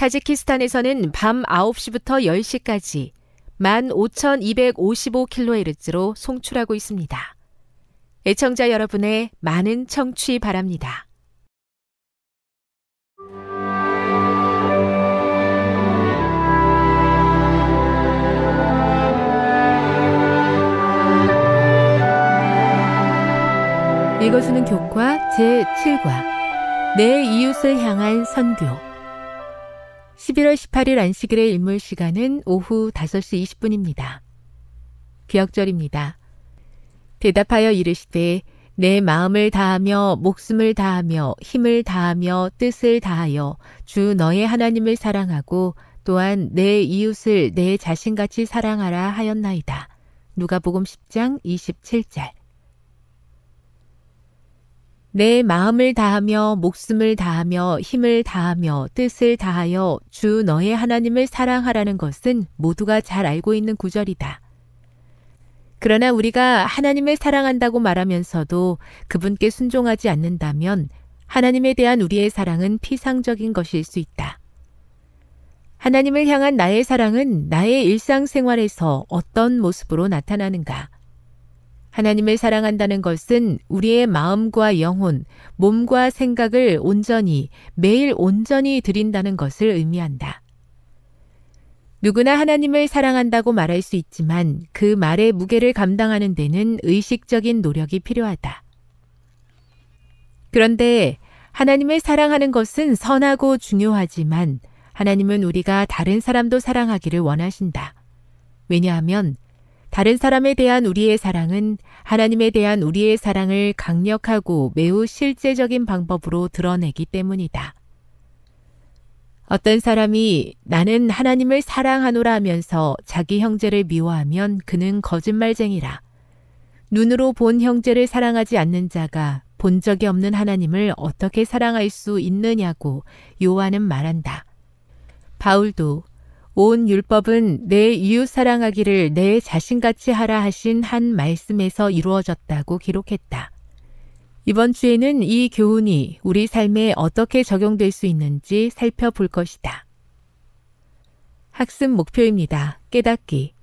타지키스탄에서는 밤 9시부터 10시까지 15,255kHz로 송출하고 있습니다. 애청자 여러분의 많은 청취 바랍니다. 읽어주는 교과 제7과 내 이웃을 향한 선교 11월 18일 안식일의 일몰 시간은 오후 5시 20분입니다. 기억절입니다. 대답하여 이르시되 내 마음을 다하며 목숨을 다하며 힘을 다하며 뜻을 다하여 주 너의 하나님을 사랑하고 또한 내 이웃을 내 자신같이 사랑하라 하였나이다. 누가복음 10장 27절 내 마음을 다하며 목숨을 다하며 힘을 다하며 뜻을 다하여 주 너의 하나님을 사랑하라는 것은 모두가 잘 알고 있는 구절이다. 그러나 우리가 하나님을 사랑한다고 말하면서도 그분께 순종하지 않는다면 하나님에 대한 우리의 사랑은 피상적인 것일 수 있다. 하나님을 향한 나의 사랑은 나의 일상생활에서 어떤 모습으로 나타나는가? 하나님을 사랑한다는 것은 우리의 마음과 영혼, 몸과 생각을 온전히, 매일 온전히 드린다는 것을 의미한다. 누구나 하나님을 사랑한다고 말할 수 있지만 그 말의 무게를 감당하는 데는 의식적인 노력이 필요하다. 그런데 하나님을 사랑하는 것은 선하고 중요하지만 하나님은 우리가 다른 사람도 사랑하기를 원하신다. 왜냐하면 다른 사람에 대한 우리의 사랑은 하나님에 대한 우리의 사랑을 강력하고 매우 실제적인 방법으로 드러내기 때문이다. 어떤 사람이 나는 하나님을 사랑하노라 하면서 자기 형제를 미워하면 그는 거짓말쟁이라. 눈으로 본 형제를 사랑하지 않는 자가 본 적이 없는 하나님을 어떻게 사랑할 수 있느냐고 요한은 말한다. 바울도 온 율법은 내 이웃 사랑하기를 내 자신같이 하라 하신 한 말씀에서 이루어졌다고 기록했다. 이번 주에는 이 교훈이 우리 삶에 어떻게 적용될 수 있는지 살펴볼 것이다. 학습 목표입니다. 깨닫기.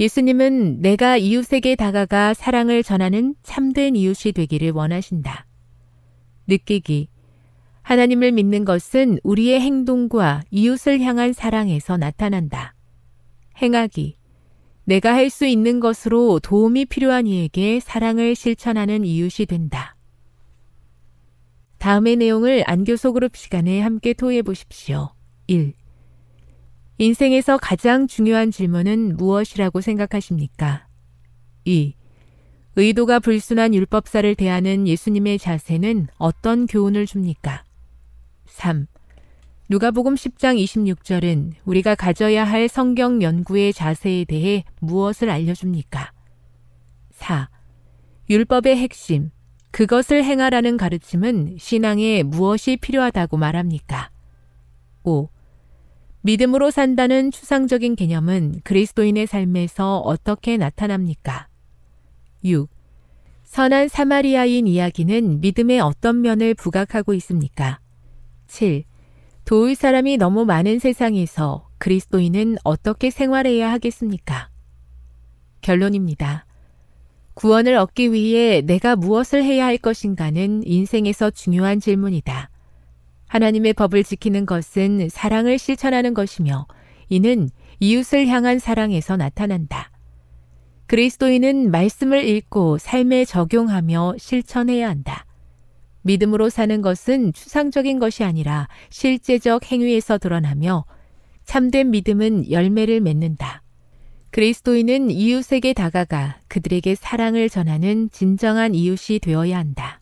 예수님은 내가 이웃에게 다가가 사랑을 전하는 참된 이웃이 되기를 원하신다. 느끼기. 하나님을 믿는 것은 우리의 행동과 이웃을 향한 사랑에서 나타난다. 행하기. 내가 할 수 있는 것으로 도움이 필요한 이에게 사랑을 실천하는 이웃이 된다. 다음의 내용을 안교소 그룹 시간에 함께 토해 보십시오. 1. 인생에서 가장 중요한 질문은 무엇이라고 생각하십니까? 2. 의도가 불순한 율법사를 대하는 예수님의 자세는 어떤 교훈을 줍니까? 3. 누가복음 10장 26절은 우리가 가져야 할 성경 연구의 자세에 대해 무엇을 알려줍니까? 4. 율법의 핵심, 그것을 행하라는 가르침은 신앙에 무엇이 필요하다고 말합니까? 5. 믿음으로 산다는 추상적인 개념은 그리스도인의 삶에서 어떻게 나타납니까? 6. 선한 사마리아인 이야기는 믿음의 어떤 면을 부각하고 있습니까? 7. 도울 사람이 너무 많은 세상에서 그리스도인은 어떻게 생활해야 하겠습니까? 결론입니다. 구원을 얻기 위해 내가 무엇을 해야 할 것인가는 인생에서 중요한 질문이다. 하나님의 법을 지키는 것은 사랑을 실천하는 것이며 이는 이웃을 향한 사랑에서 나타난다. 그리스도인은 말씀을 읽고 삶에 적용하며 실천해야 한다. 믿음으로 사는 것은 추상적인 것이 아니라 실제적 행위에서 드러나며 참된 믿음은 열매를 맺는다. 그리스도인은 이웃에게 다가가 그들에게 사랑을 전하는 진정한 이웃이 되어야 한다.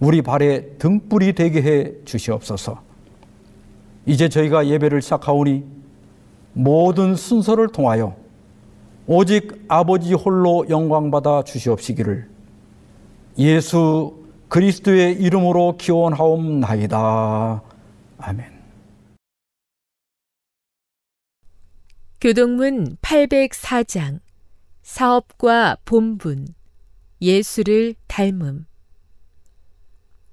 우리 발에 등불이 되게 해 주시옵소서. 이제 저희가 예배를 시작하오니 모든 순서를 통하여 오직 아버지 홀로 영광받아 주시옵시기를 예수 그리스도의 이름으로 기원하옵나이다. 아멘. 교동문 804장 사업과 본분 예수를 닮음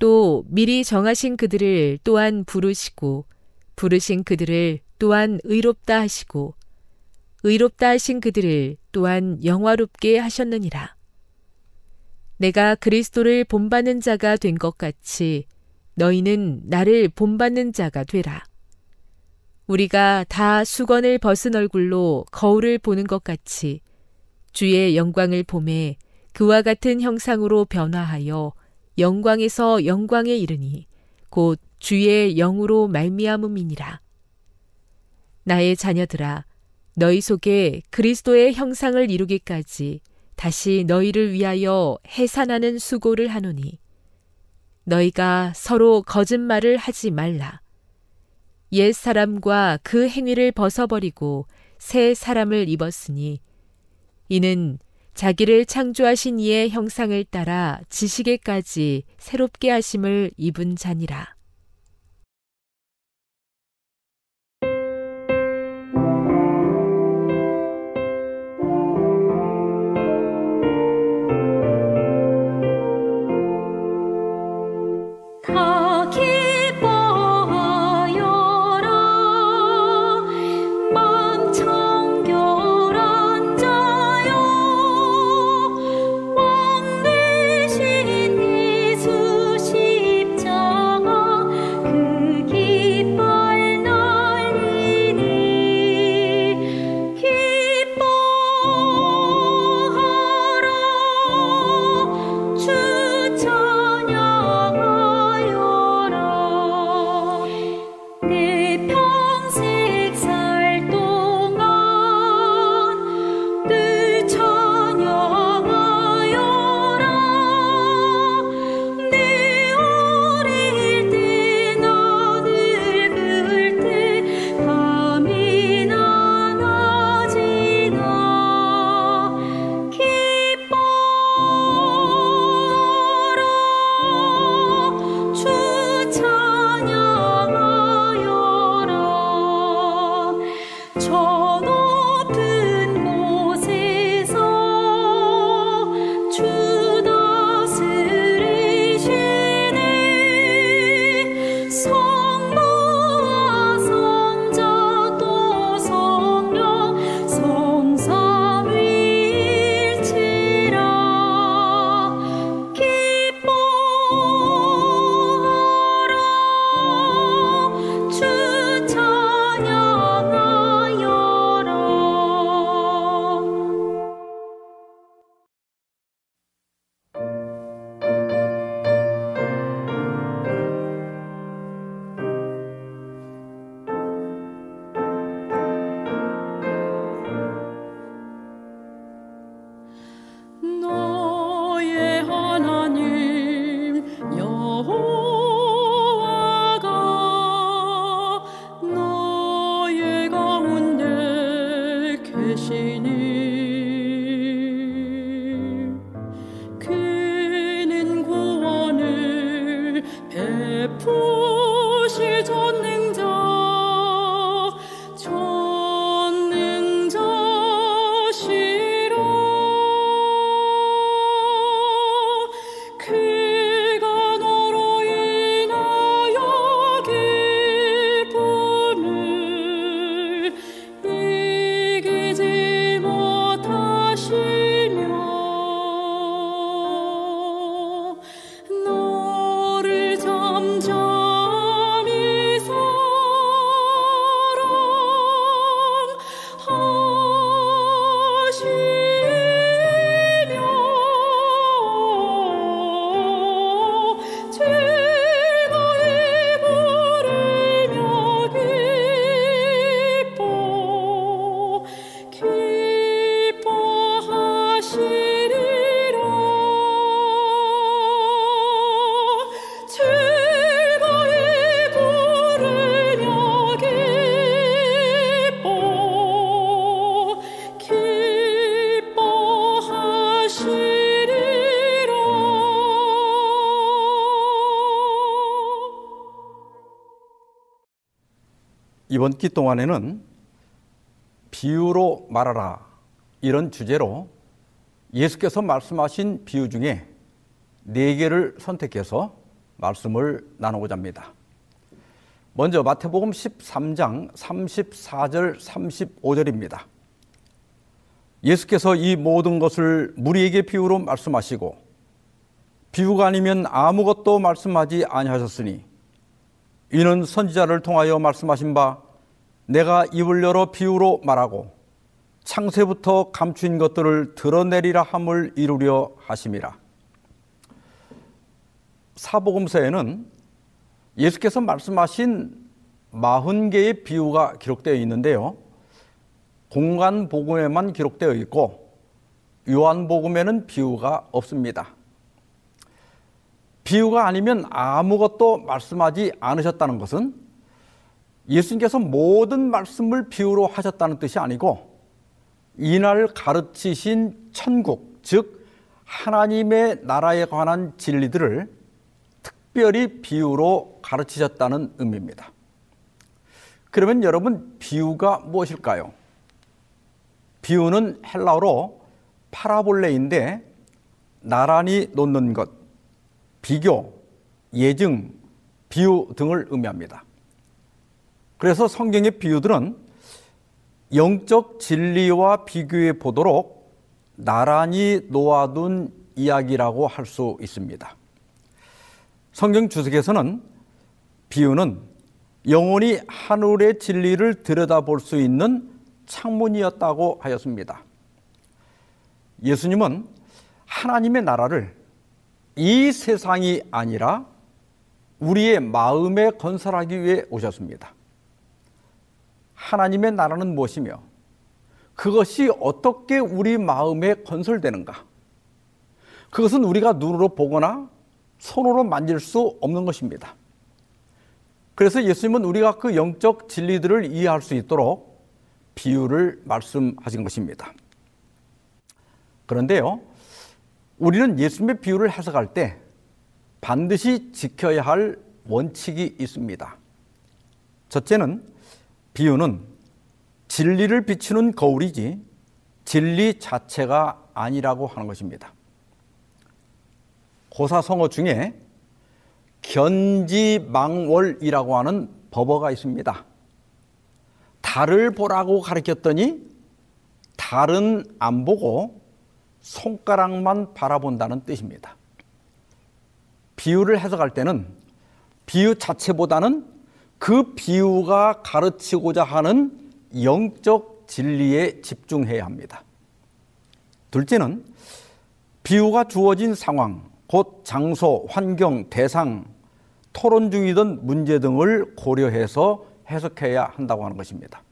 또 미리 정하신 그들을 또한 부르시고 부르신 그들을 또한 의롭다 하시고 의롭다 하신 그들을 또한 영화롭게 하셨느니라. 내가 그리스도를 본받는 자가 된 것 같이 너희는 나를 본받는 자가 되라. 우리가 다 수건을 벗은 얼굴로 거울을 보는 것 같이 주의 영광을 봄에 그와 같은 형상으로 변화하여 영광에서 영광에 이르니 곧 주의 영으로 말미암음이니라. 나의 자녀들아 너희 속에 그리스도의 형상을 이루기까지 다시 너희를 위하여 해산하는 수고를 하노니 너희가 서로 거짓말을 하지 말라. 옛 사람과 그 행위를 벗어버리고 새 사람을 입었으니 이는 자기를 창조하신 이의 형상을 따라 지식에까지 새롭게 하심을 입은 자니라. 이번 기 동안에는 비유로 말하라 이런 주제로 예수께서 말씀하신 비유 중에 네 개를 선택해서 말씀을 나누고자 합니다. 먼저 마태복음 13장 34절 35절입니다. 예수께서 이 모든 것을 무리에게 비유로 말씀하시고 비유가 아니면 아무것도 말씀하지 아니하셨으니 이는 선지자를 통하여 말씀하신 바 내가 입을 열어 비유로 말하고 창세부터 감추인 것들을 드러내리라 함을 이루려 하심이라. 사복음서에는 예수께서 말씀하신 40개의 비유가 기록되어 있는데요. 공간 복음에만 기록되어 있고 요한 복음에는 비유가 없습니다. 비유가 아니면 아무것도 말씀하지 않으셨다는 것은 예수님께서 모든 말씀을 비유로 하셨다는 뜻이 아니고 이날 가르치신 천국, 즉 하나님의 나라에 관한 진리들을 특별히 비유로 가르치셨다는 의미입니다. 그러면 여러분 비유가 무엇일까요? 비유는 헬라어로 파라볼레인데 나란히 놓는 것, 비교, 예증, 비유 등을 의미합니다. 그래서 성경의 비유들은 영적 진리와 비교해 보도록 나란히 놓아둔 이야기라고 할 수 있습니다. 성경 주석에서는 비유는 영원히 하늘의 진리를 들여다볼 수 있는 창문이었다고 하였습니다. 예수님은 하나님의 나라를 이 세상이 아니라 우리의 마음에 건설하기 위해 오셨습니다. 하나님의 나라는 무엇이며 그것이 어떻게 우리 마음에 건설되는가? 그것은 우리가 눈으로 보거나 손으로 만질 수 없는 것입니다. 그래서 예수님은 우리가 그 영적 진리들을 이해할 수 있도록 비유를 말씀하신 것입니다. 그런데요, 우리는 예수님의 비유를 해석할 때 반드시 지켜야 할 원칙이 있습니다. 첫째는 비유는 진리를 비추는 거울이지 진리 자체가 아니라고 하는 것입니다. 고사성어 중에 견지망월이라고 하는 법어가 있습니다. 달을 보라고 가르쳤더니 달은 안 보고 손가락만 바라본다는 뜻입니다. 비유를 해석할 때는 비유 자체보다는 그 비유가 가르치고자 하는 영적 진리에 집중해야 합니다. 둘째는 비유가 주어진 상황, 곧 장소, 환경, 대상, 토론 중이던 문제 등을 고려해서 해석해야 한다고 하는 것입니다.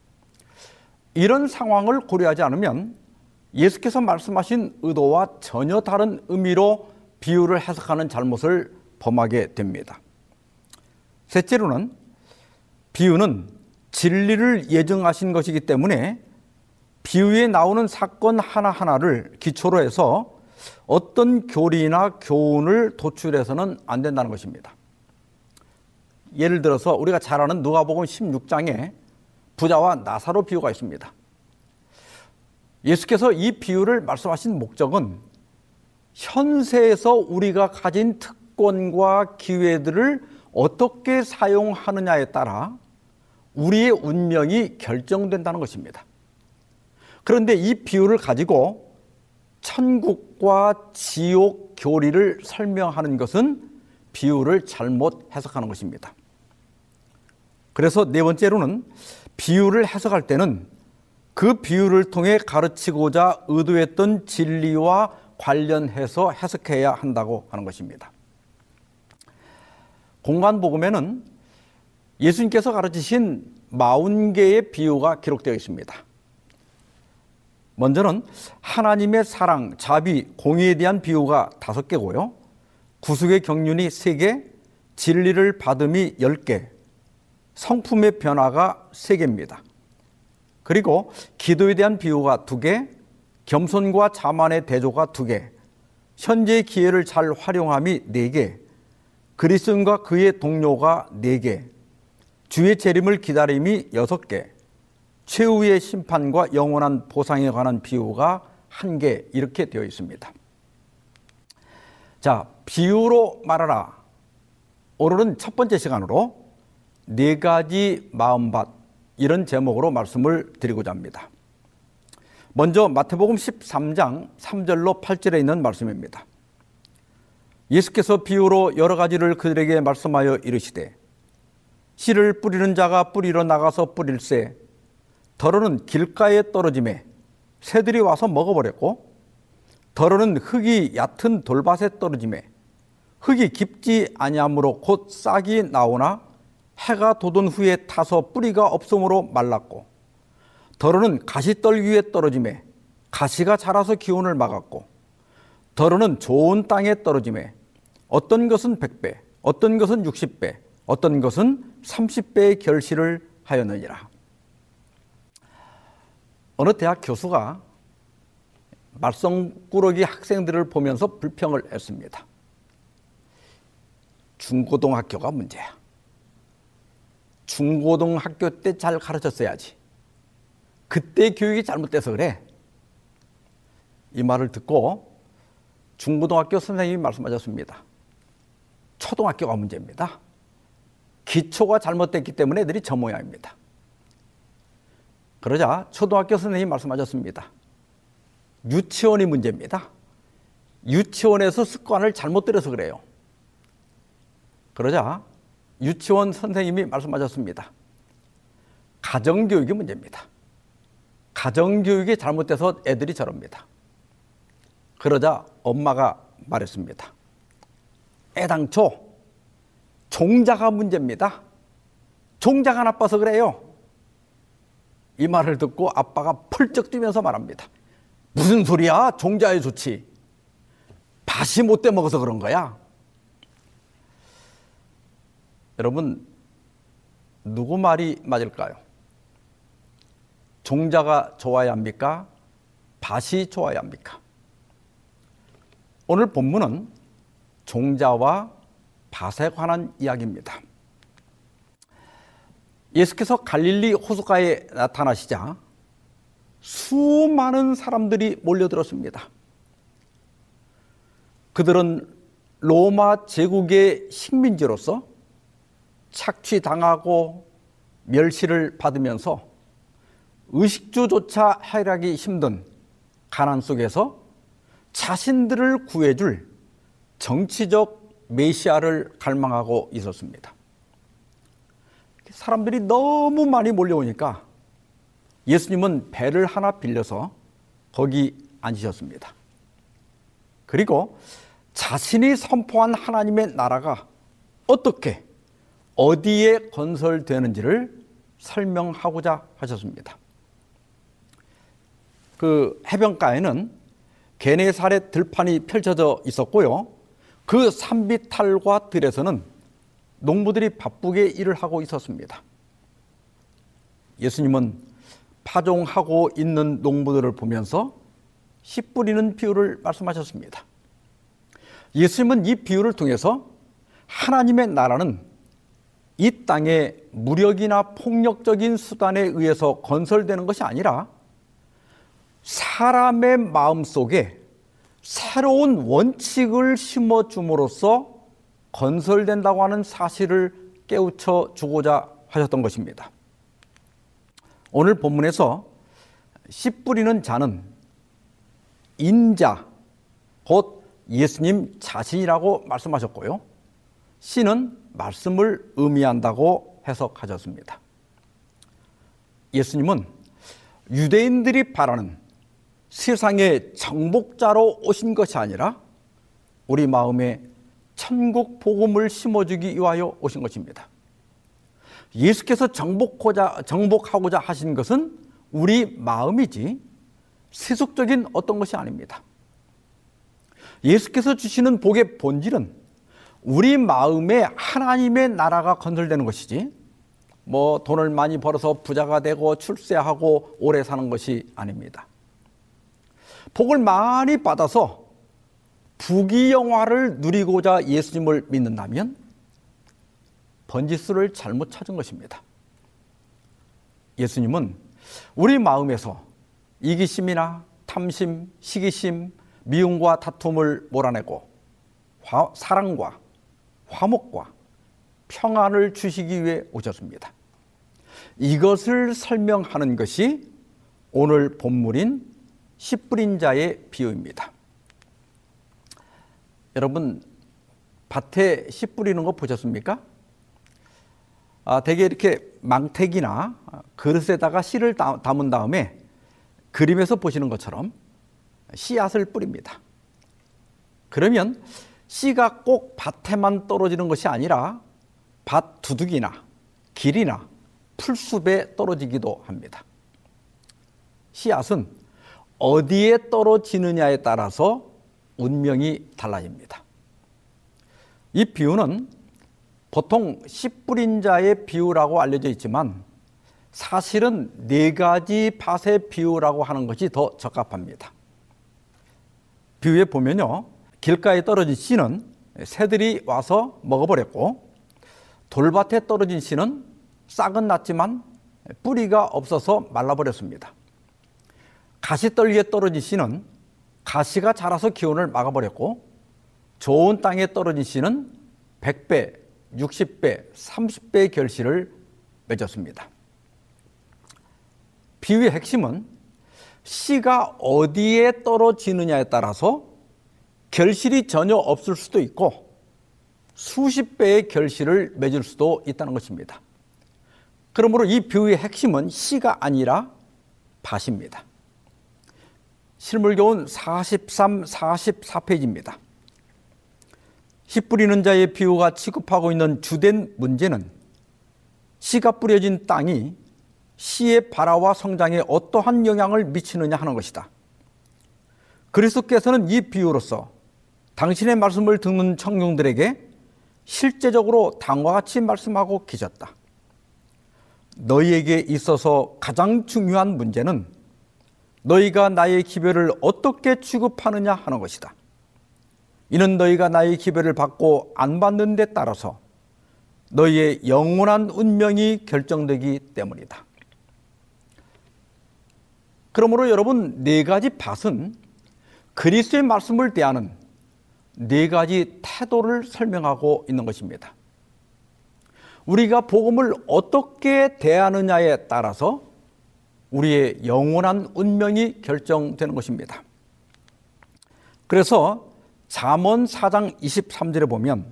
이런 상황을 고려하지 않으면 예수께서 말씀하신 의도와 전혀 다른 의미로 비유를 해석하는 잘못을 범하게 됩니다. 셋째로는 비유는 진리를 예정하신 것이기 때문에 비유에 나오는 사건 하나하나를 기초로 해서 어떤 교리나 교훈을 도출해서는 안 된다는 것입니다. 예를 들어서 우리가 잘 아는 누가복음 16장에 부자와 나사로 비유가 있습니다. 예수께서 이 비유를 말씀하신 목적은 현세에서 우리가 가진 특권과 기회들을 어떻게 사용하느냐에 따라 우리의 운명이 결정된다는 것입니다. 그런데 이 비유를 가지고 천국과 지옥 교리를 설명하는 것은 비유를 잘못 해석하는 것입니다. 그래서 네 번째로는 비유를 해석할 때는 그 비유를 통해 가르치고자 의도했던 진리와 관련해서 해석해야 한다고 하는 것입니다. 공간복음에는 예수님께서 가르치신 40개의 비유가 기록되어 있습니다. 먼저는 하나님의 사랑, 자비, 공의에 대한 비유가 다섯 개고요. 구속의 경륜이 세 개, 진리를 받음이 열 개, 성품의 변화가 세 개입니다. 그리고 기도에 대한 비유가 두 개, 겸손과 자만의 대조가 두 개, 현재의 기회를 잘 활용함이 네 개, 그리스도인과 그의 동료가 네 개, 주의 재림을 기다림이 여섯 개, 최후의 심판과 영원한 보상에 관한 비유가 한개 이렇게 되어 있습니다. 자, 비유로 말하라. 오늘은 첫 번째 시간으로 네 가지 마음밭 이런 제목으로 말씀을 드리고자 합니다. 먼저 마태복음 13장 3절로 8절에 있는 말씀입니다. 예수께서 비유로 여러 가지를 그들에게 말씀하여 이르시되 씨를 뿌리는 자가 뿌리러 나가서 뿌릴새 덜어는 길가에 떨어짐에 새들이 와서 먹어버렸고 덜어는 흙이 얕은 돌밭에 떨어짐에 흙이 깊지 아니하므로 곧 싹이 나오나 해가 돋은 후에 타서 뿌리가 없으므로 말랐고 덜어는 가시떨 위에 떨어짐에 가시가 자라서 기온을 막았고 덜어는 좋은 땅에 떨어짐에 어떤 것은 100배 어떤 것은 60배 어떤 것은 30배의 결실을 하였느니라 어느 대학 교수가 말썽꾸러기 학생들을 보면서 불평을 했습니다. 중고등학교가 문제야. 중고등학교 때 잘 가르쳤어야지. 그때 교육이 잘못돼서 그래. 이 말을 듣고 중고등학교 선생님이 말씀하셨습니다. 초등학교가 문제입니다. 기초가 잘못됐기 때문에 애들이 저 모양입니다. 그러자 초등학교 선생님이 말씀하셨습니다. 유치원이 문제입니다. 유치원에서 습관을 잘못 들여서 그래요. 그러자 유치원 선생님이 말씀하셨습니다. 가정교육이 문제입니다. 가정교육이 잘못돼서 애들이 저럽니다. 그러자 엄마가 말했습니다. 애당초 종자가 문제입니다. 종자가 나빠서 그래요. 이 말을 듣고 아빠가 펄쩍 뛰면서 말합니다. 무슨 소리야? 종자에 좋지. 밭이 못돼 먹어서 그런 거야. 여러분, 누구 말이 맞을까요? 종자가 좋아야 합니까? 밭이 좋아야 합니까? 오늘 본문은 종자와 밭에 관한 이야기입니다. 예수께서 갈릴리 호수가에 나타나시자 수많은 사람들이 몰려들었습니다. 그들은 로마 제국의 식민지로서 착취당하고 멸시를 받으면서 의식주조차 해결하기 힘든 가난 속에서 자신들을 구해줄 정치적 메시아를 갈망하고 있었습니다. 사람들이 너무 많이 몰려오니까 예수님은 배를 하나 빌려서 거기 앉으셨습니다. 그리고 자신이 선포한 하나님의 나라가 어떻게 어디에 건설되는지를 설명하고자 하셨습니다. 그 해변가에는 게네사렛 들판이 펼쳐져 있었고요. 그 산비탈과 들에서는 농부들이 바쁘게 일을 하고 있었습니다. 예수님은 파종하고 있는 농부들을 보면서 씨 뿌리는 비유를 말씀하셨습니다. 예수님은 이 비유를 통해서 하나님의 나라는 이 땅에 무력이나 폭력적인 수단에 의해서 건설되는 것이 아니라 사람의 마음 속에 새로운 원칙을 심어줌으로써 건설된다고 하는 사실을 깨우쳐 주고자 하셨던 것입니다. 오늘 본문에서 씨 뿌리는 자는 인자, 곧 예수님 자신이라고 말씀하셨고요. 씨는 말씀을 의미한다고 해석하셨습니다. 예수님은 유대인들이 바라는 세상의 정복자로 오신 것이 아니라 우리 마음에 천국 복음을 심어주기 위하여 오신 것입니다. 예수께서 정복하고자, 정복하고자 하신 것은 우리 마음이지 세속적인 어떤 것이 아닙니다. 예수께서 주시는 복의 본질은 우리 마음에 하나님의 나라가 건설되는 것이지 뭐 돈을 많이 벌어서 부자가 되고 출세하고 오래 사는 것이 아닙니다. 복을 많이 받아서 부귀영화를 누리고자 예수님을 믿는다면 번지수를 잘못 찾은 것입니다. 예수님은 우리 마음에서 이기심이나 탐심, 시기심, 미움과 다툼을 몰아내고 화, 사랑과 화목과 평안을 주시기 위해 오셨습니다. 이것을 설명하는 것이 오늘 본문인 씨 뿌린 자의 비유입니다. 여러분 밭에 씨 뿌리는 거 보셨습니까? 아, 대개 이렇게 망택이나 그릇에다가 씨를 담은 다음에 그림에서 보시는 것처럼 씨앗을 뿌립니다. 그러면 씨가 꼭 밭에만 떨어지는 것이 아니라 밭 두둑이나 길이나 풀숲에 떨어지기도 합니다. 씨앗은 어디에 떨어지느냐에 따라서 운명이 달라집니다. 이 비유는 보통 씨 뿌린 자의 비유라고 알려져 있지만 사실은 네 가지 밭의 비유라고 하는 것이 더 적합합니다. 비유에 보면요. 길가에 떨어진 씨는 새들이 와서 먹어버렸고 돌밭에 떨어진 씨는 싹은 났지만 뿌리가 없어서 말라버렸습니다. 가시떨기에 떨어진 씨는 가시가 자라서 기온을 막아버렸고 좋은 땅에 떨어진 씨는 100배, 60배, 30배의 결실을 맺었습니다. 비유의 핵심은 씨가 어디에 떨어지느냐에 따라서 결실이 전혀 없을 수도 있고 수십 배의 결실을 맺을 수도 있다는 것입니다. 그러므로 이 비유의 핵심은 씨가 아니라 밭입니다. 실물교훈 43, 44페이지입니다. 씨 뿌리는 자의 비유가 취급하고 있는 주된 문제는 씨가 뿌려진 땅이 씨의 발화와 성장에 어떠한 영향을 미치느냐 하는 것이다. 그리스도께서는 이 비유로서 당신의 말씀을 듣는 청중들에게 실제적으로 다음과 같이 말씀하고 계셨다. 너희에게 있어서 가장 중요한 문제는 너희가 나의 기별을 어떻게 취급하느냐 하는 것이다. 이는 너희가 나의 기별을 받고 안 받는 데 따라서 너희의 영원한 운명이 결정되기 때문이다. 그러므로 여러분 네 가지 밭은 그리스도의 말씀을 대하는 네 가지 태도를 설명하고 있는 것입니다. 우리가 복음을 어떻게 대하느냐에 따라서 우리의 영원한 운명이 결정되는 것입니다. 그래서 잠언 4장 23절에 보면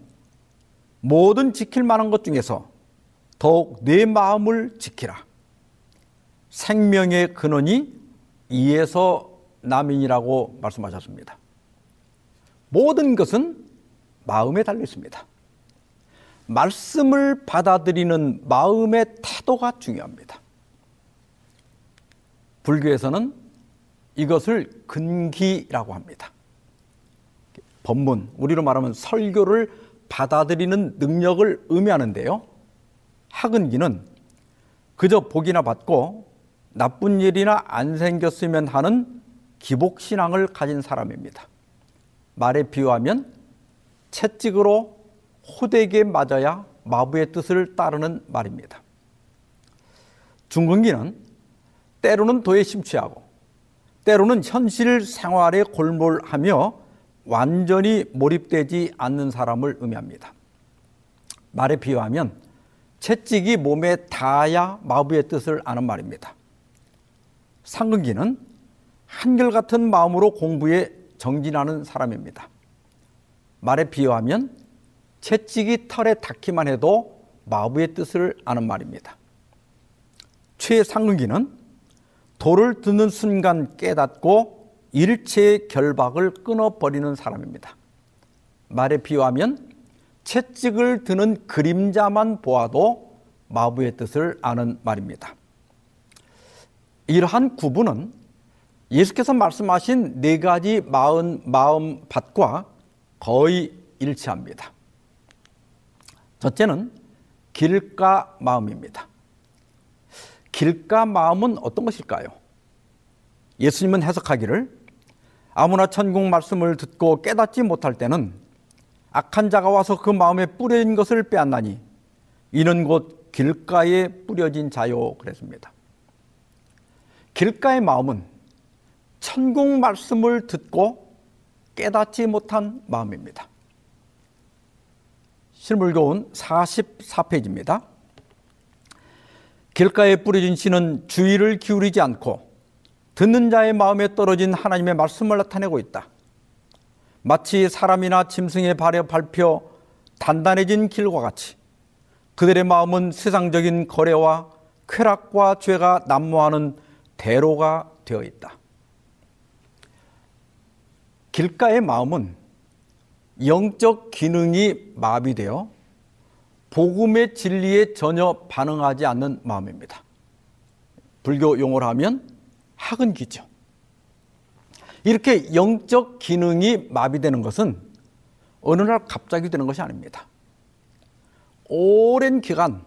모든 지킬 만한 것 중에서 더욱 내 마음을 지키라. 생명의 근원이 이에서 남인이라고 말씀하셨습니다. 모든 것은 마음에 달려 있습니다. 말씀을 받아들이는 마음의 태도가 중요합니다. 불교에서는 이것을 근기라고 합니다. 법문, 우리로 말하면 설교를 받아들이는 능력을 의미하는데요. 학은기는 그저 복이나 받고 나쁜 일이나 안 생겼으면 하는 기복신앙을 가진 사람입니다. 말에 비유하면 채찍으로 호되게 맞아야 마부의 뜻을 따르는 말입니다. 중근기는 때로는 도에 심취하고 때로는 현실 생활에 골몰하며 완전히 몰입되지 않는 사람을 의미합니다. 말에 비유하면 채찍이 몸에 닿아야 마부의 뜻을 아는 말입니다. 상근기는 한결같은 마음으로 공부에 정진하는 사람입니다. 말에 비유하면 채찍이 털에 닿기만 해도 마부의 뜻을 아는 말입니다. 최상근기는 돌을 듣는 순간 깨닫고 일체의 결박을 끊어버리는 사람입니다. 말에 비유하면 채찍을 드는 그림자만 보아도 마부의 뜻을 아는 말입니다. 이러한 구분은 예수께서 말씀하신 네 가지 마음, 마음 밭과 거의 일치합니다. 첫째는 길가 마음입니다. 길가 마음은 어떤 것일까요? 예수님은 해석하기를 아무나 천국 말씀을 듣고 깨닫지 못할 때는 악한 자가 와서 그 마음에 뿌려진 것을 빼앗나니 이는 곧 길가에 뿌려진 자요 그랬습니다. 길가의 마음은 천국 말씀을 듣고 깨닫지 못한 마음입니다. 실물교훈 44페이지입니다. 길가에 뿌려진 씨는 주의를 기울이지 않고 듣는 자의 마음에 떨어진 하나님의 말씀을 나타내고 있다. 마치 사람이나 짐승의 발에 밟혀 단단해진 길과 같이 그들의 마음은 세상적인 거래와 쾌락과 죄가 난무하는 대로가 되어 있다. 길가의 마음은 영적 기능이 마비되어 복음의 진리에 전혀 반응하지 않는 마음입니다. 불교 용어로 하면 학은기죠. 이렇게 영적 기능이 마비되는 것은 어느 날 갑자기 되는 것이 아닙니다. 오랜 기간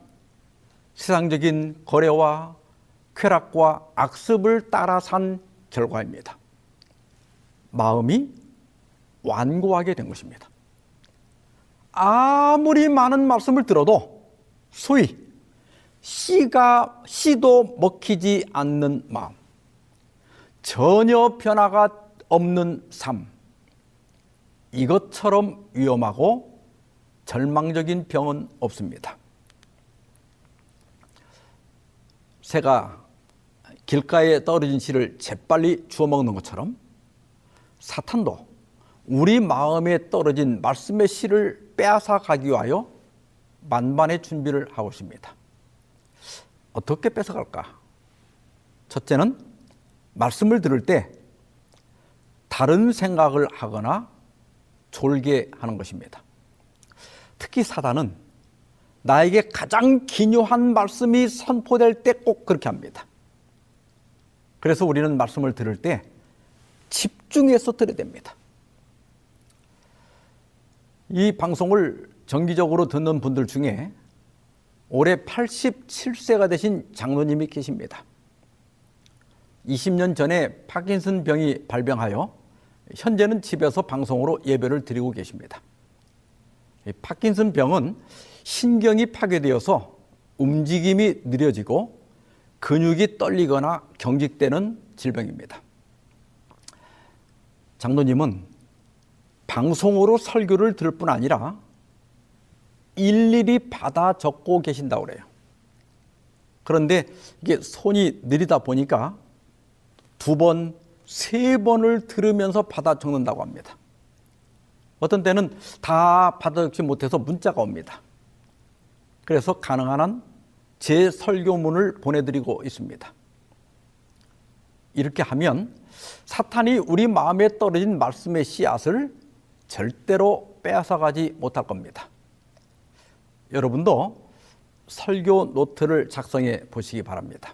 세상적인 거래와 쾌락과 악습을 따라 산 결과입니다. 마음이 완고하게 된 것입니다. 아무리 많은 말씀을 들어도 소위 씨가 씨도 먹히지 않는 마음, 전혀 변화가 없는 삶, 이것처럼 위험하고 절망적인 병은 없습니다. 새가 길가에 떨어진 씨를 재빨리 주워 먹는 것처럼 사탄도 우리 마음에 떨어진 말씀의 씨를 빼앗아 가기 위하여 만반의 준비를 하고 있습니다. 어떻게 뺏어갈까? 첫째는 말씀을 들을 때 다른 생각을 하거나 졸게 하는 것입니다. 특히 사단은 나에게 가장 기묘한 말씀이 선포될 때 꼭 그렇게 합니다. 그래서 우리는 말씀을 들을 때 집중해서 들어야 됩니다. 이 방송을 정기적으로 듣는 분들 중에 올해 87세가 되신 장로님이 계십니다. 20년 전에 파킨슨 병이 발병하여 현재는 집에서 방송으로 예배를 드리고 계십니다. 파킨슨 병은 신경이 파괴되어서 움직임이 느려지고 근육이 떨리거나 경직되는 질병입니다. 장로님은 방송으로 설교를 들을 뿐 아니라 일일이 받아 적고 계신다고 그래요. 그런데 이게 손이 느리다 보니까 두 번, 세 번을 들으면서 받아 적는다고 합니다. 어떤 때는 다 받아 적지 못해서 문자가 옵니다. 그래서 가능한 한 제 설교문을 보내드리고 있습니다. 이렇게 하면 사탄이 우리 마음에 떨어진 말씀의 씨앗을 절대로 빼앗아가지 못할 겁니다. 여러분도 설교 노트를 작성해 보시기 바랍니다.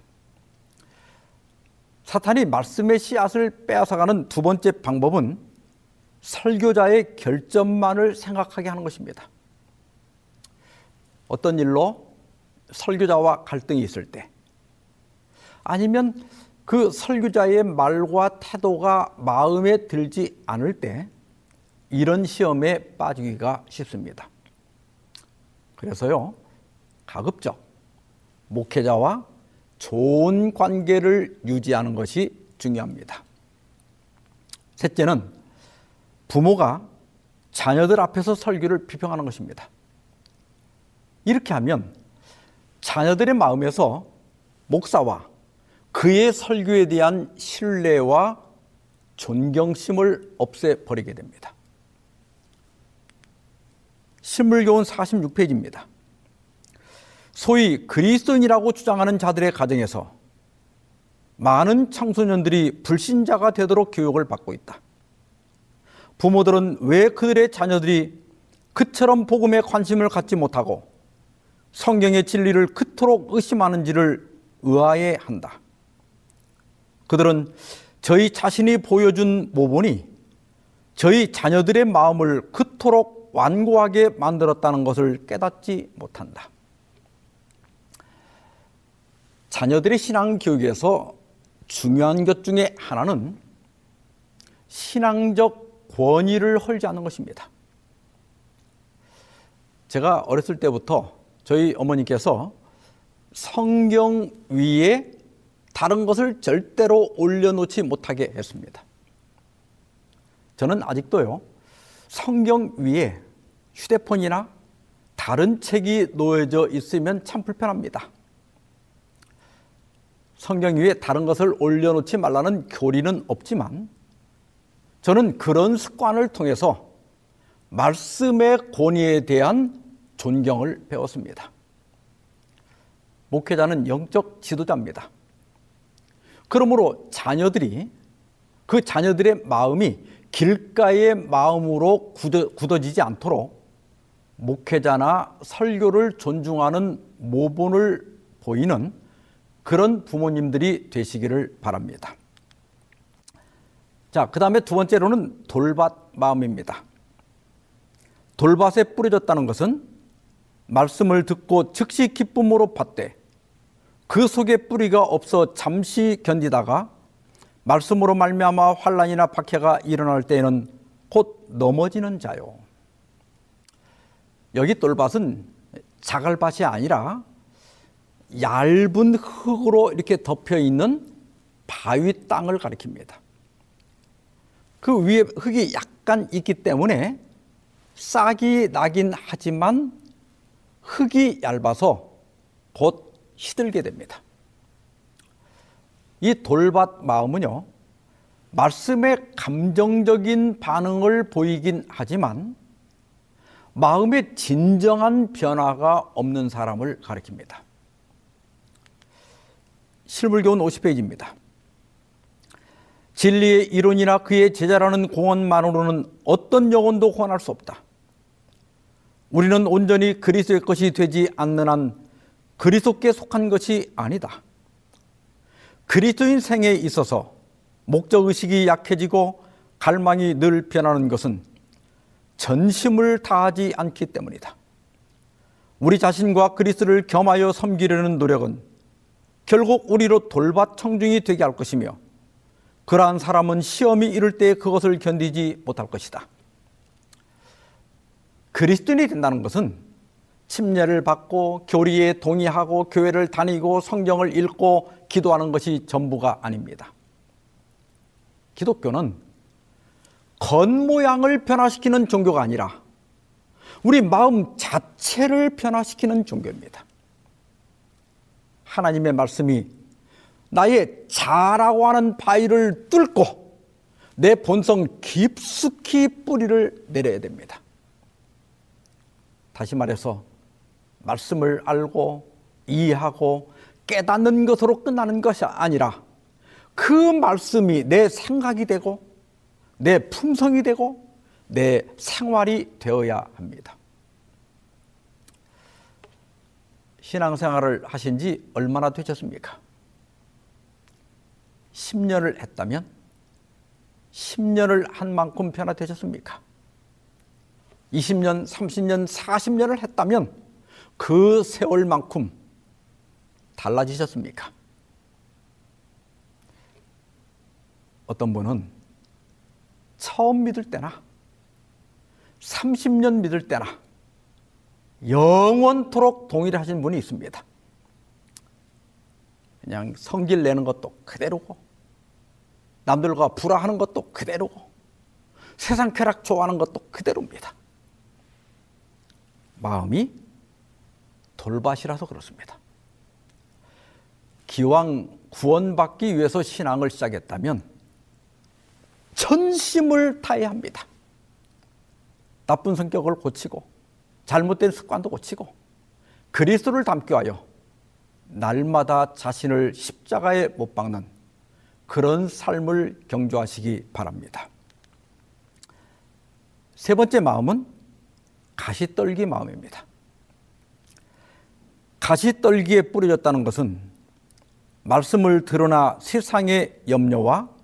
사탄이 말씀의 씨앗을 빼앗아가는 두 번째 방법은 설교자의 결점만을 생각하게 하는 것입니다. 어떤 일로 설교자와 갈등이 있을 때 아니면 그 설교자의 말과 태도가 마음에 들지 않을 때 이런 시험에 빠지기가 쉽습니다. 그래서요, 가급적 목회자와 좋은 관계를 유지하는 것이 중요합니다. 셋째는 부모가 자녀들 앞에서 설교를 비평하는 것입니다. 이렇게 하면 자녀들의 마음에서 목사와 그의 설교에 대한 신뢰와 존경심을 없애버리게 됩니다. 신물교훈 46페이지입니다. 소위 그리스도인이라고 주장하는 자들의 가정에서 많은 청소년들이 불신자가 되도록 교육을 받고 있다. 부모들은 왜 그들의 자녀들이 그처럼 복음에 관심을 갖지 못하고 성경의 진리를 그토록 의심하는지를 의아해 한다. 그들은 저희 자신이 보여준 모본이 저희 자녀들의 마음을 그토록 완고하게 만들었다는 것을 깨닫지 못한다. 자녀들의 신앙 교육에서 중요한 것 중에 하나는 신앙적 권위를 헐지 않는 것입니다. 제가 어렸을 때부터 저희 어머니께서 성경 위에 다른 것을 절대로 올려놓지 못하게 했습니다. 저는 아직도요, 성경 위에 휴대폰이나 다른 책이 놓여져 있으면 참 불편합니다. 성경 위에 다른 것을 올려놓지 말라는 교리는 없지만 저는 그런 습관을 통해서 말씀의 권위에 대한 존경을 배웠습니다. 목회자는 영적 지도자입니다. 그러므로 자녀들이 그 자녀들의 마음이 길가의 마음으로 굳어, 지지 않도록 목회자나 설교를 존중하는 모본을 보이는 그런 부모님들이 되시기를 바랍니다. 자, 그 다음에 두 번째로는 돌밭 마음입니다. 돌밭에 뿌려졌다는 것은 말씀을 듣고 즉시 기쁨으로 받되 그 속에 뿌리가 없어 잠시 견디다가 말씀으로 말미암아 환란이나 박해가 일어날 때에는 곧 넘어지는 자요. 여기 똘밭은 자갈밭이 아니라 얇은 흙으로 이렇게 덮여 있는 바위 땅을 가리킵니다. 그 위에 흙이 약간 있기 때문에 싹이 나긴 하지만 흙이 얇아서 곧 시들게 됩니다. 이 돌밭 마음은요, 말씀에 감정적인 반응을 보이긴 하지만 마음의 진정한 변화가 없는 사람을 가리킵니다. 실물교훈 50페이지입니다. 진리의 이론이나 그의 제자라는 공헌만으로는 어떤 영혼도 구원할 수 없다. 우리는 온전히 그리스도의 것이 되지 않는 한 그리스도께 속한 것이 아니다. 그리스도인 생에 있어서 목적 의식이 약해지고 갈망이 늘 변하는 것은 전심을 다하지 않기 때문이다. 우리 자신과 그리스도를 겸하여 섬기려는 노력은 결국 우리로 돌밭 청중이 되게 할 것이며 그러한 사람은 시험이 이를 때 그것을 견디지 못할 것이다. 그리스도인이 된다는 것은 침례를 받고 교리에 동의하고 교회를 다니고 성경을 읽고 기도하는 것이 전부가 아닙니다. 기독교는 겉모양을 변화시키는 종교가 아니라 우리 마음 자체를 변화시키는 종교입니다. 하나님의 말씀이 나의 자라고 하는 바위를 뚫고 내 본성 깊숙이 뿌리를 내려야 됩니다. 다시 말해서 말씀을 알고 이해하고 깨닫는 것으로 끝나는 것이 아니라 그 말씀이 내 생각이 되고 내 품성이 되고 내 생활이 되어야 합니다. 신앙생활을 하신 지 얼마나 되셨습니까? 10년을 했다면 10년을 한 만큼 변화되셨습니까? 20년, 30년, 40년을 했다면 그 세월만큼 달라지셨습니까? 어떤 분은 처음 믿을 때나 30년 믿을 때나 영원토록 동의를 하신 분이 있습니다. 그냥 성질 내는 것도 그대로고 남들과 불화하는 것도 그대로고 세상 쾌락 좋아하는 것도 그대로입니다. 마음이 돌밭이라서 그렇습니다. 기왕 구원받기 위해서 신앙을 시작했다면 전심을 다해야 합니다. 나쁜 성격을 고치고 잘못된 습관도 고치고 그리스도를 닮게 하여 날마다 자신을 십자가에 못 박는 그런 삶을 경주하시기 바랍니다. 세 번째 마음은 가시떨기 마음입니다. 가시떨기에 뿌려졌다는 것은 말씀을 드러나 세상의 염려와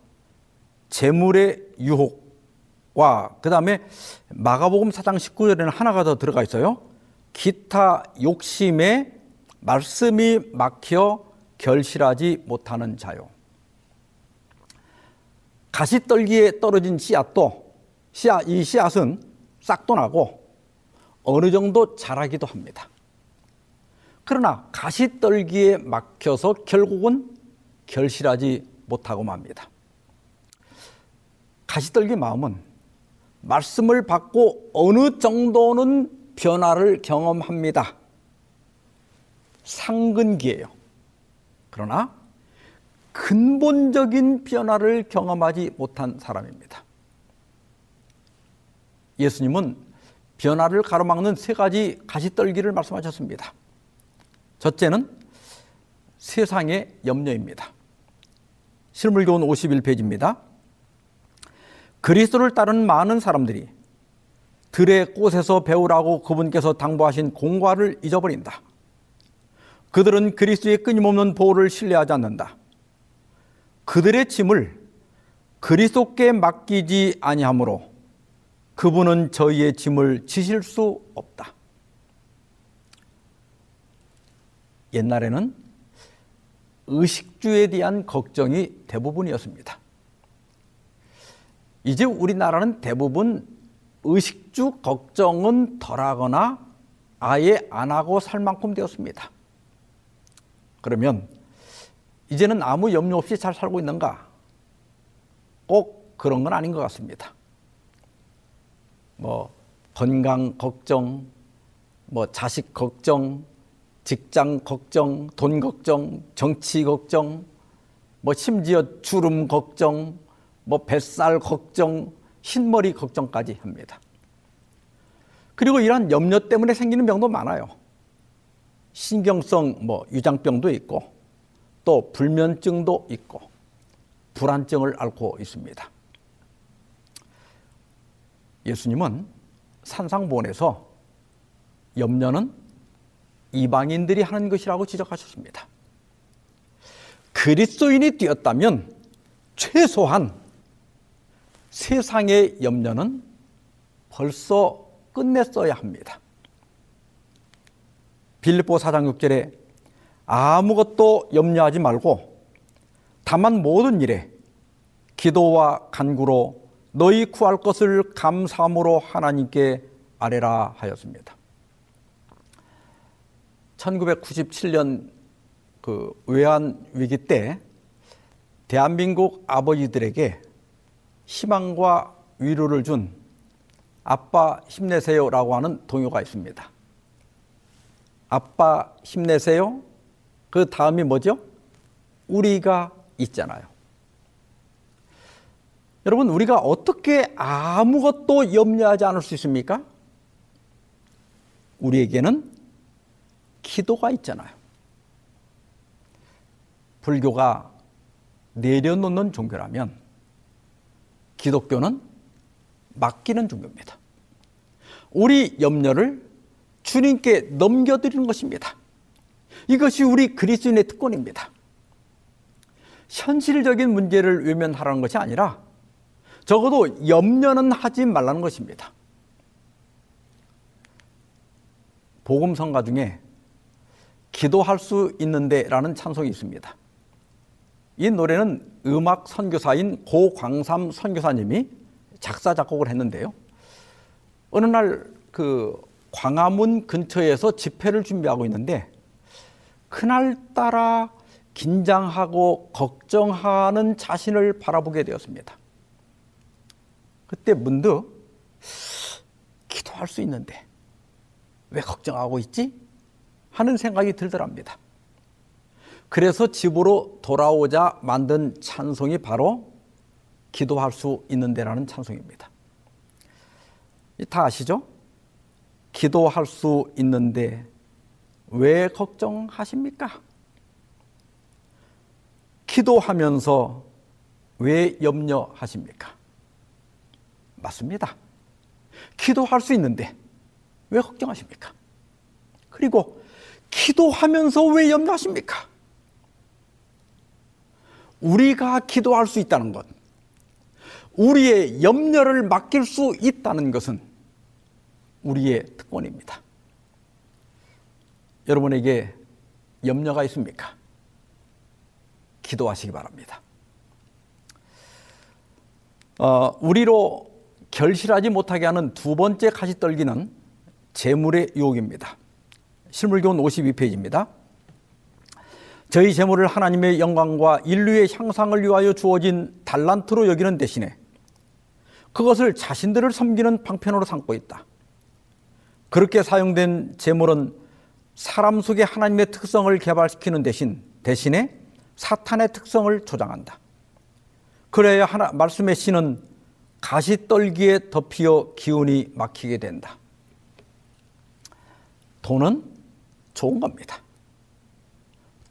재물의 유혹과 그 다음에 마가복음 4장 19절에는 하나가 더 들어가 있어요. 기타 욕심에 말씀이 막혀 결실하지 못하는 자요. 가시떨기에 떨어진 씨앗도 씨앗, 이 씨앗은 싹도 나고 어느 정도 자라기도 합니다. 그러나 가시떨기에 막혀서 결국은 결실하지 못하고 맙니다. 가시떨기 마음은 말씀을 받고 어느 정도는 변화를 경험합니다. 상근기예요. 그러나 근본적인 변화를 경험하지 못한 사람입니다. 예수님은 변화를 가로막는 세 가지 가시떨기를 말씀하셨습니다. 첫째는 세상의 염려입니다. 실물교훈 51페이지입니다. 그리스도를 따르는 많은 사람들이 들의 꽃에서 배우라고 그분께서 당부하신 공과를 잊어버린다. 그들은 그리스도의 끊임없는 보호를 신뢰하지 않는다. 그들의 짐을 그리스도께 맡기지 아니하므로 그분은 저희의 짐을 지실 수 없다. 옛날에는 의식주에 대한 걱정이 대부분이었습니다. 이제 우리나라는 대부분 의식주 걱정은 덜하거나 아예 안 하고 살 만큼 되었습니다. 그러면 이제는 아무 염려 없이 잘 살고 있는가? 꼭 그런 건 아닌 것 같습니다. 뭐 건강 걱정, 뭐 자식 걱정, 직장 걱정, 돈 걱정, 정치 걱정, 뭐 심지어 주름 걱정, 뭐 뱃살 걱정, 흰머리 걱정까지 합니다. 그리고 이러한 염려 때문에 생기는 병도 많아요. 신경성 뭐 유장병도 있고 또 불면증도 있고 불안증을 앓고 있습니다. 예수님은 산상보원에서 염려는 이방인들이 하는 것이라고 지적하셨습니다. 그리스도인이 되었다면 최소한 세상의 염려는 벌써 끝냈어야 합니다. 빌립보 4장 6절에 아무것도 염려하지 말고 다만 모든 일에 기도와 간구로 너희 구할 것을 감사함으로 하나님께 아뢰라 하였습니다. 1997년 그 외환 위기 때 대한민국 아버지들에게 희망과 위로를 준 아빠 힘내세요 라고 하는 동요가 있습니다. 아빠 힘내세요. 그 다음이 뭐죠? 우리가 있잖아요. 여러분, 우리가 어떻게 아무것도 염려하지 않을 수 있습니까? 우리에게는 기도가 있잖아요. 불교가 내려놓는 종교라면 기독교는 맡기는 종교입니다. 우리 염려를 주님께 넘겨드리는 것입니다. 이것이 우리 그리스도인의 특권입니다. 현실적인 문제를 외면하라는 것이 아니라 적어도 염려는 하지 말라는 것입니다. 복음 성가 중에 기도할 수 있는데라는 찬송이 있습니다. 이 노래는 음악 선교사인 고광삼 선교사님이 작사 작곡을 했는데요. 어느 날 그 광화문 근처에서 집회를 준비하고 있는데 그날 따라 긴장하고 걱정하는 자신을 바라보게 되었습니다. 그때 문득 기도할 수 있는데 왜 걱정하고 있지? 하는 생각이 들더랍니다. 그래서 집으로 돌아오자 만든 찬송이 바로 기도할 수 있는 데라는 찬송입니다. 다 아시죠? 기도할 수 있는데 왜 걱정하십니까? 기도하면서 왜 염려하십니까? 맞습니다. 기도할 수 있는데 왜 걱정하십니까? 그리고 기도하면서 왜 염려하십니까? 우리가 기도할 수 있다는 것, 우리의 염려를 맡길 수 있다는 것은 우리의 특권입니다. 여러분에게 염려가 있습니까? 기도하시기 바랍니다. 어, 우리로 결실하지 못하게 하는 두 번째 가시떨기는 재물의 유혹입니다. 실물교훈 52페이지입니다. 저희 재물을 하나님의 영광과 인류의 향상을 위하여 주어진 달란트로 여기는 대신에 그것을 자신들을 섬기는 방편으로 삼고 있다. 그렇게 사용된 재물은 사람 속에 하나님의 특성을 개발시키는 대신 대신에 사탄의 특성을 조장한다. 그래야 하나 말씀의 씨는 가시떨기에 덮여 기운이 막히게 된다. 돈은 좋은 겁니다.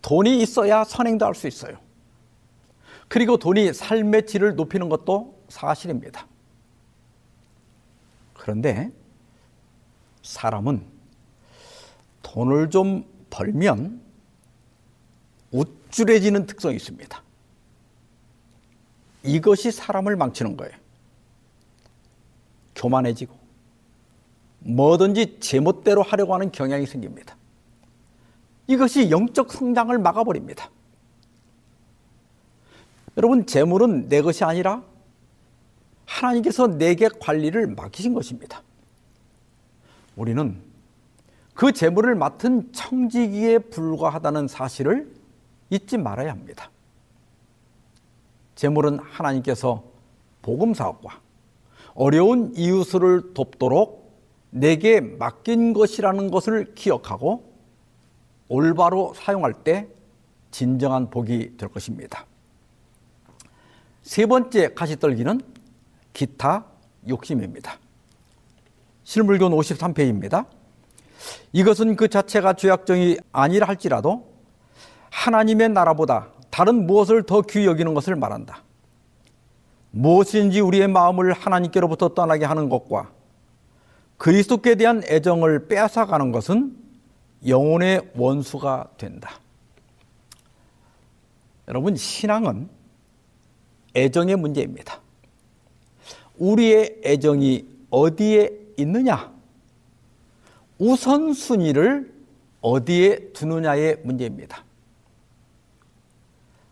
돈이 있어야 선행도 할 수 있어요. 그리고 돈이 삶의 질을 높이는 것도 사실입니다. 그런데 사람은 돈을 좀 벌면 우쭐해지는 특성이 있습니다. 이것이 사람을 망치는 거예요. 교만해지고 뭐든지 제멋대로 하려고 하는 경향이 생깁니다. 이것이 영적 성장을 막아버립니다. 여러분, 재물은 내 것이 아니라 하나님께서 내게 관리를 맡기신 것입니다. 우리는 그 재물을 맡은 청지기에 불과하다는 사실을 잊지 말아야 합니다. 재물은 하나님께서 복음 사업과 어려운 이웃을 돕도록 내게 맡긴 것이라는 것을 기억하고 올바로 사용할 때 진정한 복이 될 것입니다. 세 번째 가시떨기는 기타 욕심입니다. 실물교훈 53페이지입니다. 이것은 그 자체가 죄악정이 아니라 할지라도 하나님의 나라보다 다른 무엇을 더 귀히 여기는 것을 말한다. 무엇인지 우리의 마음을 하나님께로부터 떠나게 하는 것과 그리스도께 대한 애정을 빼앗아가는 것은 영혼의 원수가 된다. 여러분, 신앙은 애정의 문제입니다. 우리의 애정이 어디에 있느냐? 우선순위를 어디에 두느냐의 문제입니다.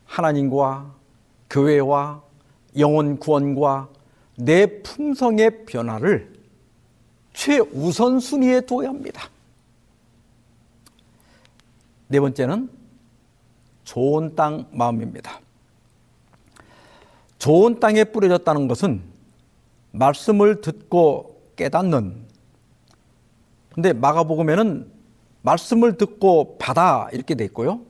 하나님과 교회와 영혼 구원과 내 품성의 변화를 최우선순위에 둬야 합니다. 네 번째는 좋은 땅 마음입니다. 좋은 땅에 뿌려졌다는 것은 말씀을 듣고 깨닫는 근데 마가복음에는 말씀을 듣고 받아 이렇게 돼 있고요.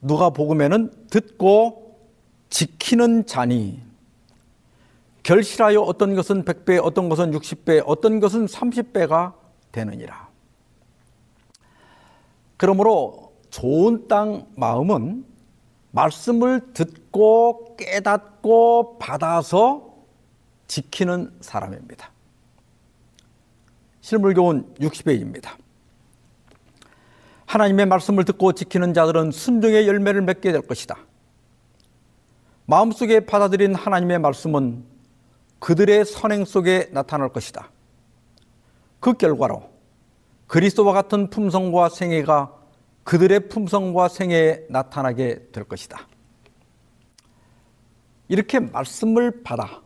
누가복음에는 듣고 지키는 자니 결실하여 어떤 것은 100배, 어떤 것은 60배, 어떤 것은 30배가 되느니라. 그러므로 좋은 땅 마음은 말씀을 듣고 깨닫고 받아서 지키는 사람입니다. 실물교훈 60페이지입니다. 하나님의 말씀을 듣고 지키는 자들은 순종의 열매를 맺게 될 것이다. 마음속에 받아들인 하나님의 말씀은 그들의 선행 속에 나타날 것이다. 그 결과로 그리스도와 같은 품성과 생애가 그들의 품성과 생애에 나타나게 될 것이다. 이렇게 말씀을 받아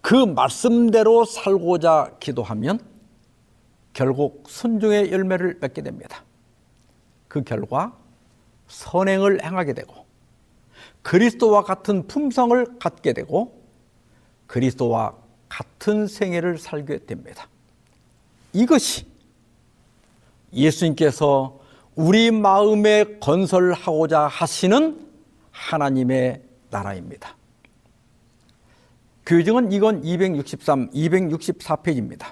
그 말씀대로 살고자 기도하면 결국 순종의 열매를 맺게 됩니다. 그 결과 선행을 행하게 되고 그리스도와 같은 품성을 갖게 되고 그리스도와 같은 생애를 살게 됩니다. 이것이 예수님께서 우리 마음에 건설하고자 하시는 하나님의 나라입니다. 교정은 이건 263, 264페이지입니다.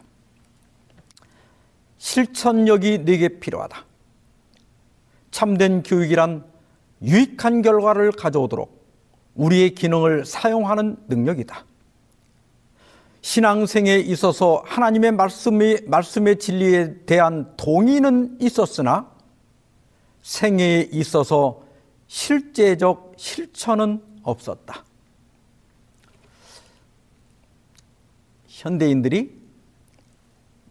실천력이 내게 필요하다. 참된 교육이란 유익한 결과를 가져오도록 우리의 기능을 사용하는 능력이다. 신앙생에 있어서 하나님의 말씀의, 말씀의 진리에 대한 동의는 있었으나 생애에 있어서 실제적 실천은 없었다. 현대인들이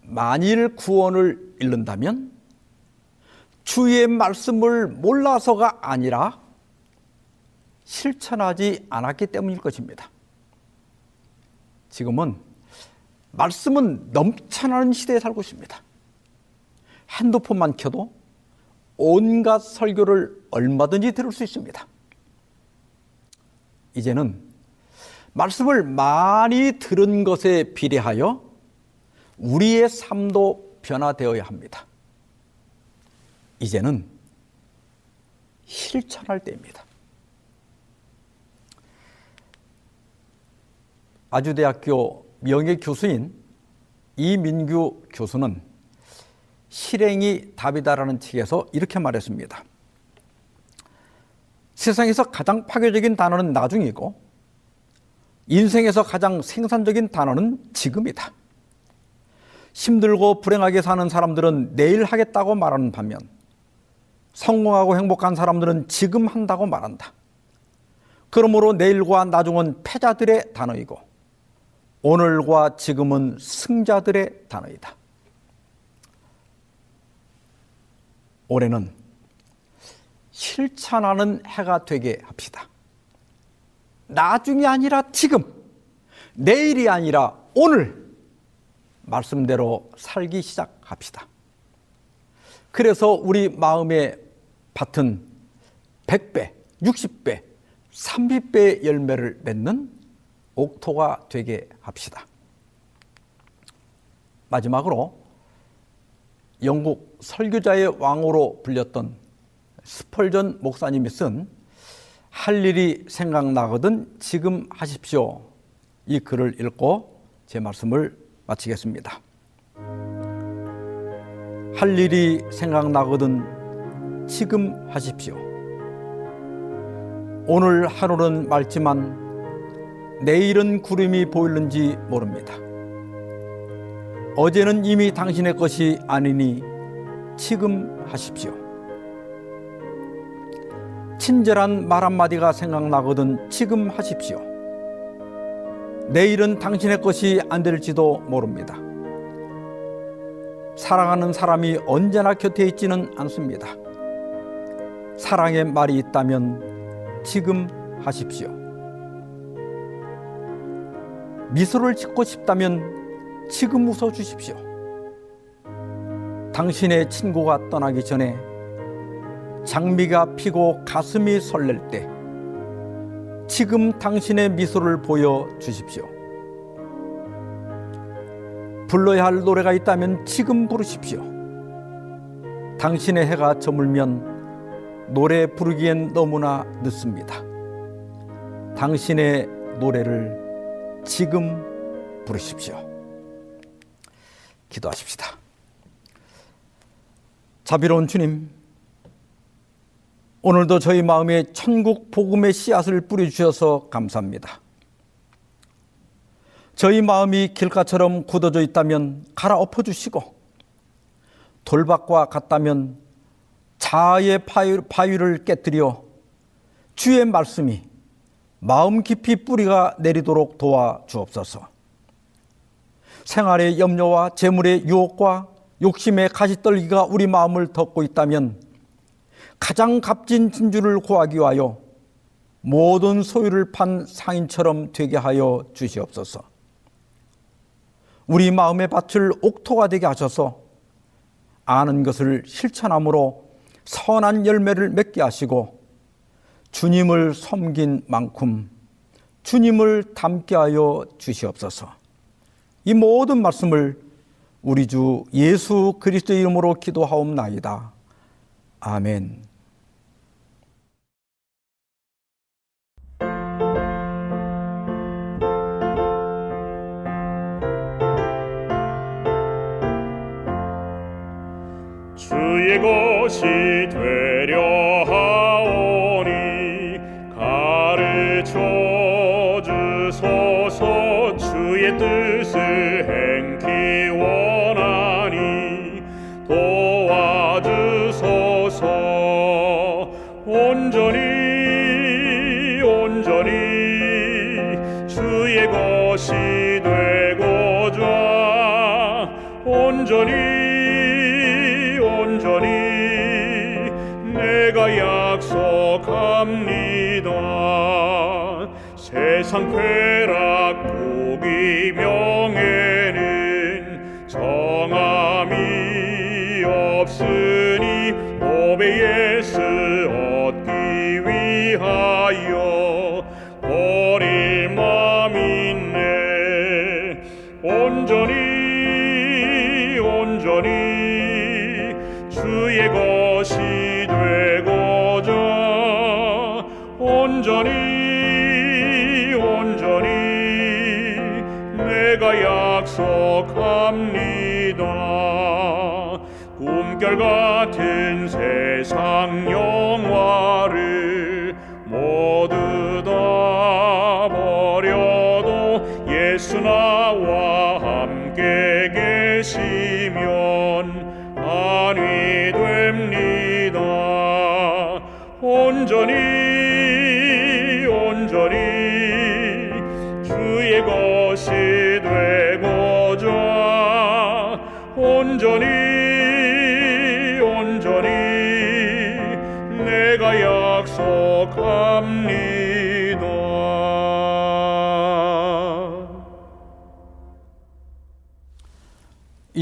만일 구원을 잃는다면 주의 말씀을 몰라서가 아니라 실천하지 않았기 때문일 것입니다. 지금은 말씀은 넘쳐나는 시대에 살고 있습니다. 핸드폰만 켜도 온갖 설교를 얼마든지 들을 수 있습니다. 이제는 말씀을 많이 들은 것에 비례하여 우리의 삶도 변화되어야 합니다. 이제는 실천할 때입니다. 아주대학교 명예 교수인 이민규 교수는 실행이 답이다라는 책에서 이렇게 말했습니다. 세상에서 가장 파괴적인 단어는 나중이고 인생에서 가장 생산적인 단어는 지금이다. 힘들고 불행하게 사는 사람들은 내일 하겠다고 말하는 반면 성공하고 행복한 사람들은 지금 한다고 말한다. 그러므로 내일과 나중은 패자들의 단어이고 오늘과 지금은 승자들의 단어이다. 올해는 실천하는 해가 되게 합시다. 나중이 아니라 지금, 내일이 아니라 오늘 말씀대로 살기 시작합시다. 그래서 우리 마음의 밭은 100배, 60배, 30배의 열매를 맺는 옥토가 되게 합시다. 마지막으로 영국 설교자의 왕으로 불렸던 스펄전 목사님이 쓴 할 일이 생각나거든 지금 하십시오. 이 글을 읽고 제 말씀을 마치겠습니다. 할 일이 생각나거든 지금 하십시오. 오늘 하루는 맑지만 내일은 구름이 보일는지 모릅니다. 어제는 이미 당신의 것이 아니니 지금 하십시오. 친절한 말 한마디가 생각나거든 지금 하십시오. 내일은 당신의 것이 안 될지도 모릅니다. 사랑하는 사람이 언제나 곁에 있지는 않습니다. 사랑의 말이 있다면 지금 하십시오. 미소를 짓고 싶다면 지금 웃어 주십시오. 당신의 친구가 떠나기 전에 장미가 피고 가슴이 설렐 때 지금 당신의 미소를 보여 주십시오. 불러야 할 노래가 있다면 지금 부르십시오. 당신의 해가 저물면 노래 부르기엔 너무나 늦습니다. 당신의 노래를 지금 부르십시오. 기도하십시다. 자비로운 주님, 오늘도 저희 마음에 천국 복음의 씨앗을 뿌려주셔서 감사합니다. 저희 마음이 길가처럼 굳어져 있다면 갈아엎어 주시고 돌박과 같다면 자아의 바위를 깨뜨려 주의 말씀이 마음 깊이 뿌리가 내리도록 도와 주옵소서. 생활의 염려와 재물의 유혹과 욕심의 가시떨기가 우리 마음을 덮고 있다면 가장 값진 진주를 구하기 위하여 모든 소유를 판 상인처럼 되게 하여 주시옵소서. 우리 마음의 밭을 옥토가 되게 하셔서 아는 것을 실천함으로 선한 열매를 맺게 하시고 주님을 섬긴 만큼 주님을 닮게 하여 주시옵소서. 이 모든 말씀을 우리 주 예수 그리스도의 이름으로 기도하옵나이다. 아멘. 주의 것이 상쾌 같은 세상 영화를 모두 다 버려도 예수 나와 함께 계시면 안위 됩니다. 온전히 온전히 주의 것이